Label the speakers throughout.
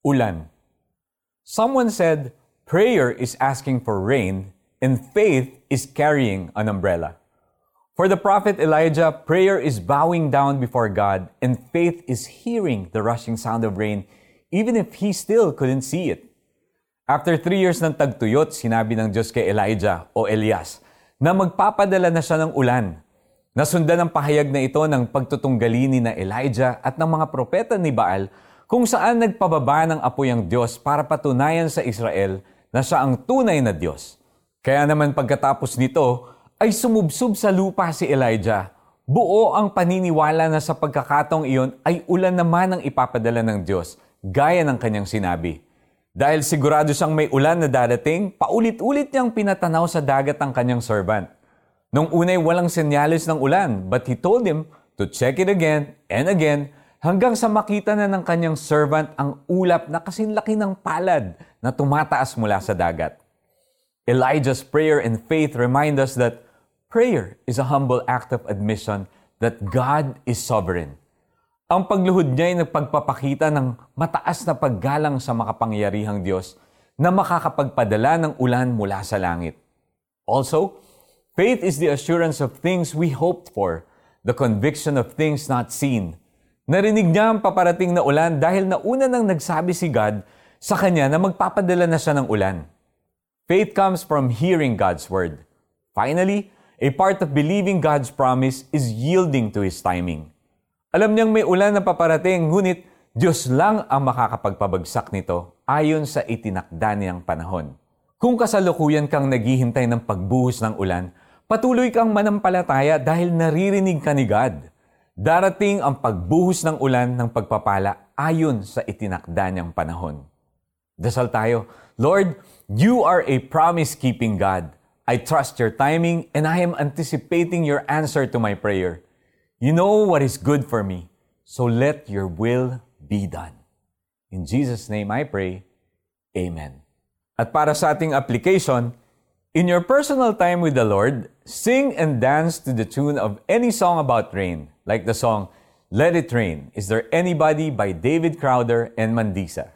Speaker 1: Ulan. Someone said, prayer is asking for rain and faith is carrying an umbrella. For the prophet Elijah, prayer is bowing down before God and faith is hearing the rushing sound of rain even if he still couldn't see it. After three years ng tagtuyot, sinabi ng Diyos kay Elijah o Elias na magpapadala na siya ng ulan. Nasundan ang pahayag na ito ng pagtutunggali ni na Elijah at ng mga propeta ni Baal kung saan nagpababa ng apoy ang Diyos para patunayan sa Israel na siya ang tunay na Diyos. Kaya naman pagkatapos nito, ay sumubsob sa lupa si Elijah. Buo ang paniniwala na sa pagkakataong iyon ay ulan naman ang ipapadala ng Diyos, gaya ng kanyang sinabi. Dahil sigurado siyang may ulan na darating, paulit-ulit niyang pinatanaw sa dagat ang kanyang servant. Nung unay walang senyalis ng ulan, but he told him to check it again and again hanggang sa makita na ng kanyang servant ang ulap na kasinlaki ng palad na tumataas mula sa dagat. Elijah's prayer and faith remind us that prayer is a humble act of admission that God is sovereign. Ang pagluhod niya ay nagpagpapakita ng mataas na paggalang sa makapangyarihang Diyos na makakapagpadala ng ulan mula sa langit. Also, faith is the assurance of things we hoped for, the conviction of things not seen, Narinig niya ang paparating na ulan dahil nauna nang nagsabi si God sa kanya na magpapadala na siya ng ulan. Faith comes from hearing God's word. Finally, a part of believing God's promise is yielding to His timing. Alam niyang may ulan na paparating, ngunit Diyos lang ang makakapagpabagsak nito ayon sa itinakda niyang panahon. Kung kasalukuyan kang naghihintay ng pagbuhos ng ulan, patuloy kang manampalataya dahil naririnig ka ni God. Darating ang pagbuhos ng ulan ng pagpapala ayon sa itinakda niyang panahon. Dasal tayo, Lord, you are a promise-keeping God. I trust your timing and I am anticipating your answer to my prayer. You know what is good for me, so let your will be done. In Jesus' name I pray, Amen. At para sa ating application, in your personal time with the Lord, sing and dance to the tune of any song about rain like the song Let It Rain, Is There Anybody by David Crowder and Mandisa.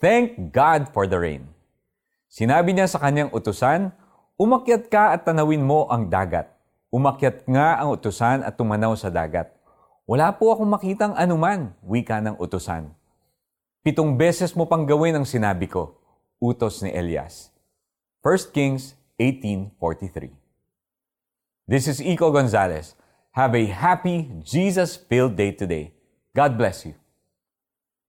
Speaker 1: Thank God for the rain. Sinabi niya sa kanyang utusan, Umakyat ka at tanawin mo ang dagat. Umakyat nga ang utusan at tumanaw sa dagat. Wala po akong makitang anuman, wika ng utusan. Pitong beses mo pang gawin ang sinabi ko, utos ni Elias. 1 Kings 18.43 This is Iko Gonzalez. Have a happy, Jesus filled day today. God bless you.